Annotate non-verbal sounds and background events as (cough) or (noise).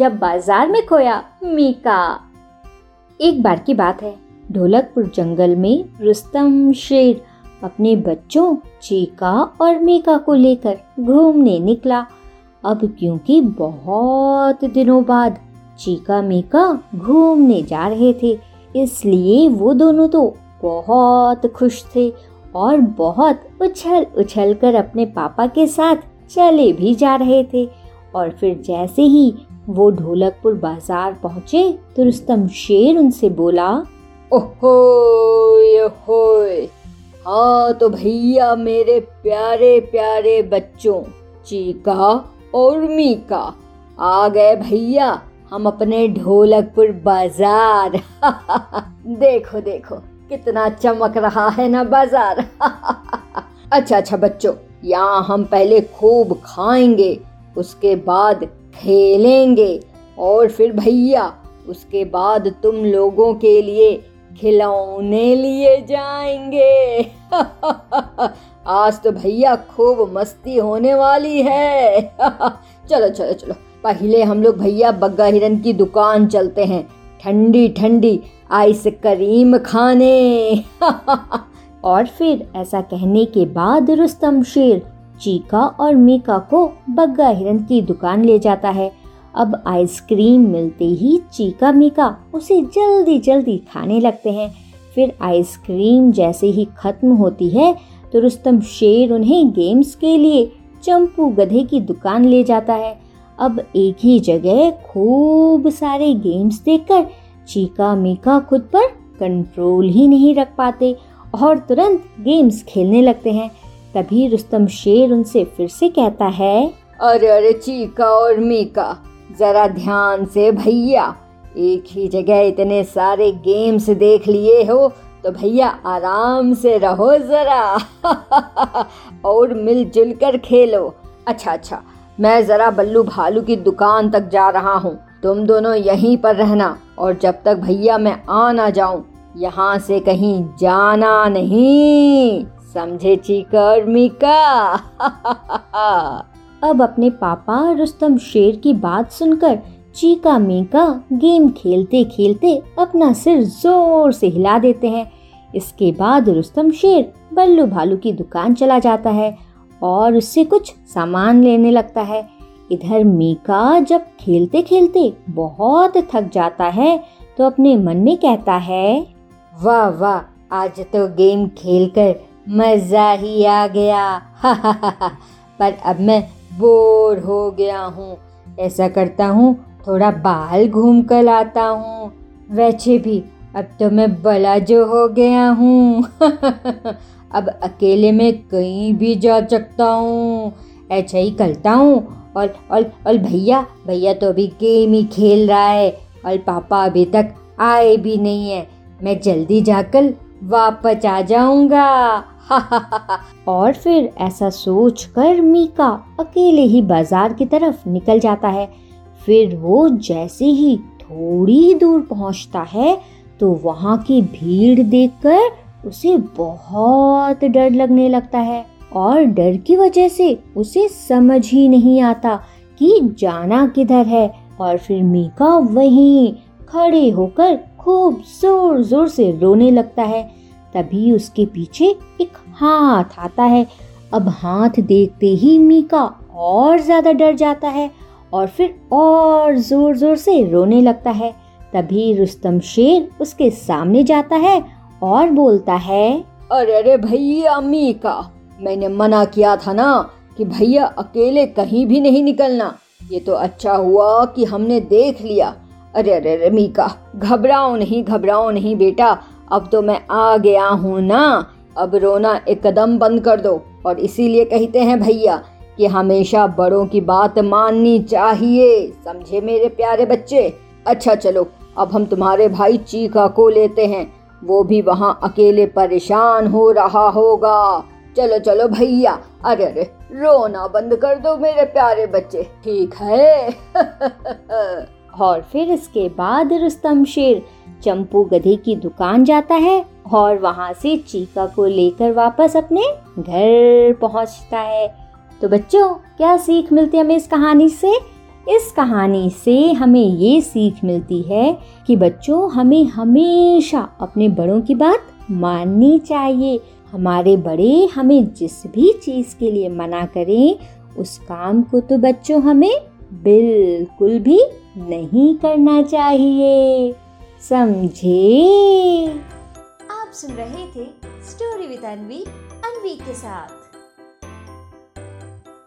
जब बाज़ार में खोया मीका। एक बार की बात है, ढोलकपुर जंगल में रुस्तम शेर अपने बच्चों चीका और मीका को लेकर घूमने निकला। अब क्योंकि बहुत दिनों बाद चीका मीका घूमने जा रहे थे, इसलिए वो दोनों तो बहुत खुश थे और बहुत उछल उछल कर अपने पापा के साथ चले भी जा रहे थे। और फिर जैसे ही वो ढोलकपुर बाज़ार पहुँचे तो रुस्तम शेर उनसे बोला, ओहो ओहो हाँ तो भैया मेरे प्यारे प्यारे बच्चों, चीका और मीका, आ गए भैया, हम अपने ढोलकपुर बाज़ार। (laughs) देखो देखो, कितना चमक रहा है ना बाज़ार। (laughs) अच्छा अच्छा बच्चों, यहाँ हम पहले खूब खाएँगे। उसके बाद खेलेंगे। और फिर भैया, उसके बाद तुम लोगों के लिए खिलौने लिए जाएँगे। (laughs) आज तो भैया खूब मस्ती होने वाली है। (laughs) चलो चलो चलो। पहले हम लोग भैया बग्गा हिरन की दुकान चलते हैं। ठंडी ठंडी आइसक्रीम खाने। (laughs) और फिर ऐसा कहने के बाद रुस्तम शेर चीका और मीका को बग्गा हिरन की दुकान ले जाता है। अब आइसक्रीम मिलते ही चीका, मीका उसे जल्दी जल्दी खाने लगते हैं। फिर आइसक्रीम जैसे ही खत्म होती है तो रुस्तम शेर उन्हें गेम्स के लिए चंपू गधे की दुकान ले जाता है। अब एक ही जगह खूब सारे गेम्स देखकर चीका, मीका खुद पर कंट्रोल ही नहीं रख पाते और तुरंत गेम्स खेलने लगते हैं। तभी रुस्तम शेर उनसे फिर से कहता है, अरे अरे, चीका और मीका, जरा ध्यान से भैया, एक ही जगह इतने सारे गेम्स देख लिए हो तो भैया आराम से रहो जरा, (laughs) और मिलजुल कर खेलो। अच्छा अच्छा मैं जरा बल्लू भालू की दुकान तक जा रहा हूँ, तुम दोनों यहीं पर रहना, और जब तक भैया मैं आ ना जाऊँ, यहाँ से कहीं जाना नहीं। समझे चीकर मीका (laughs) अब अपने पापा रुस्तम शेर की बात सुनकर चीका मीका गेम खेलते खेलते अपना सिर ज़ोर से हिला देते हैं। इसके बाद रुस्तम शेर बल्लू भालू की दुकान चला जाता है और उससे कुछ सामान लेने लगता है। इधर मीका जब खेलते खेलते बहुत थक जाता है तो अपने मन में कहता है, वाह वाह, आज तो गेम खेलकर मज़ा ही आ गया। (laughs) पर अब मैं बोर हो गया हूँ। ऐसा करता हूँ, थोड़ा बाहर घूम कर आता हूँ। वैसे भी, अब तो मैं बड़ा जो हो गया हूँ। (laughs) अब अकेले में कहीं भी जा सकता हूँ। ऐसा ही करता हूँ। और और और भैया भैया तो अभी गेम ही खेल रहा है। और पापा अभी तक आए भी नहीं है। मैं जल्दी जाकर वापस आ जाऊँगा। (laughs) और फिर ऐसा सोच कर मीका अकेले ही बाज़ार की तरफ़ निकल जाता है। फिर वो जैसे ही थोड़ी दूर पहुँचता है तो वहाँ की भीड़ देखकर उसे बहुत डर लगने लगता है। और डर की वजह से उसे समझ ही नहीं आता कि जाना किधर है। और फिर मीका वहीं खड़े होकर खूब ज़ोर ज़ोर से रोने लगता है। तभी उसके पीछे एक हाथ आता है। अब हाथ देखते ही मीका और ज़्यादा डर जाता है और फिर और ज़ोर ज़ोर से रोने लगता है। तभी रुस्तम शेर उसके सामने जाता है और बोलता है, अरे अरे भैया मीका, मैंने मना किया था ना कि भैया अकेले कहीं भी नहीं निकलना। ये तो अच्छा हुआ कि हमने देख लिया। अरे अरे अरे, मीका, घबराओ नहीं घबराओ नहीं बेटा। अब तो मैं आ गया हूँ ना। अब रोना एकदम बंद कर दो। और इसीलिए कहते हैं भैया कि हमेशा बड़ों की बात माननी चाहिए। समझे मेरे प्यारे बच्चे? अच्छा चलो, अब हम तुम्हारे भाई चीका को लेते हैं। वो भी वहाँ अकेले परेशान हो रहा होगा। चलो चलो भैया, अरे अरे, रोना बंद कर दो मेरे प्यारे बच्चे। ठीक है? (laughs) और फिर इसके बाद रुस्तम शेर चंपू गधे की दुकान जाता है और वहाँ से चीका को लेकर वापस अपने घर पहुँचता है। तो बच्चों, क्या सीख मिलती है हमें इस कहानी से? इस कहानी से हमें ये सीख मिलती है कि बच्चों, हमें हमेशा अपने बड़ों की बात माननी चाहिए। हमारे बड़े हमें जिस भी चीज़ के लिए मना करें, उस काम को तो बच्चों हमें बिल्कुल भी नहीं करना चाहिए। समझे? आप सुन रहे थे स्टोरी विद अनवी अनवी के साथ।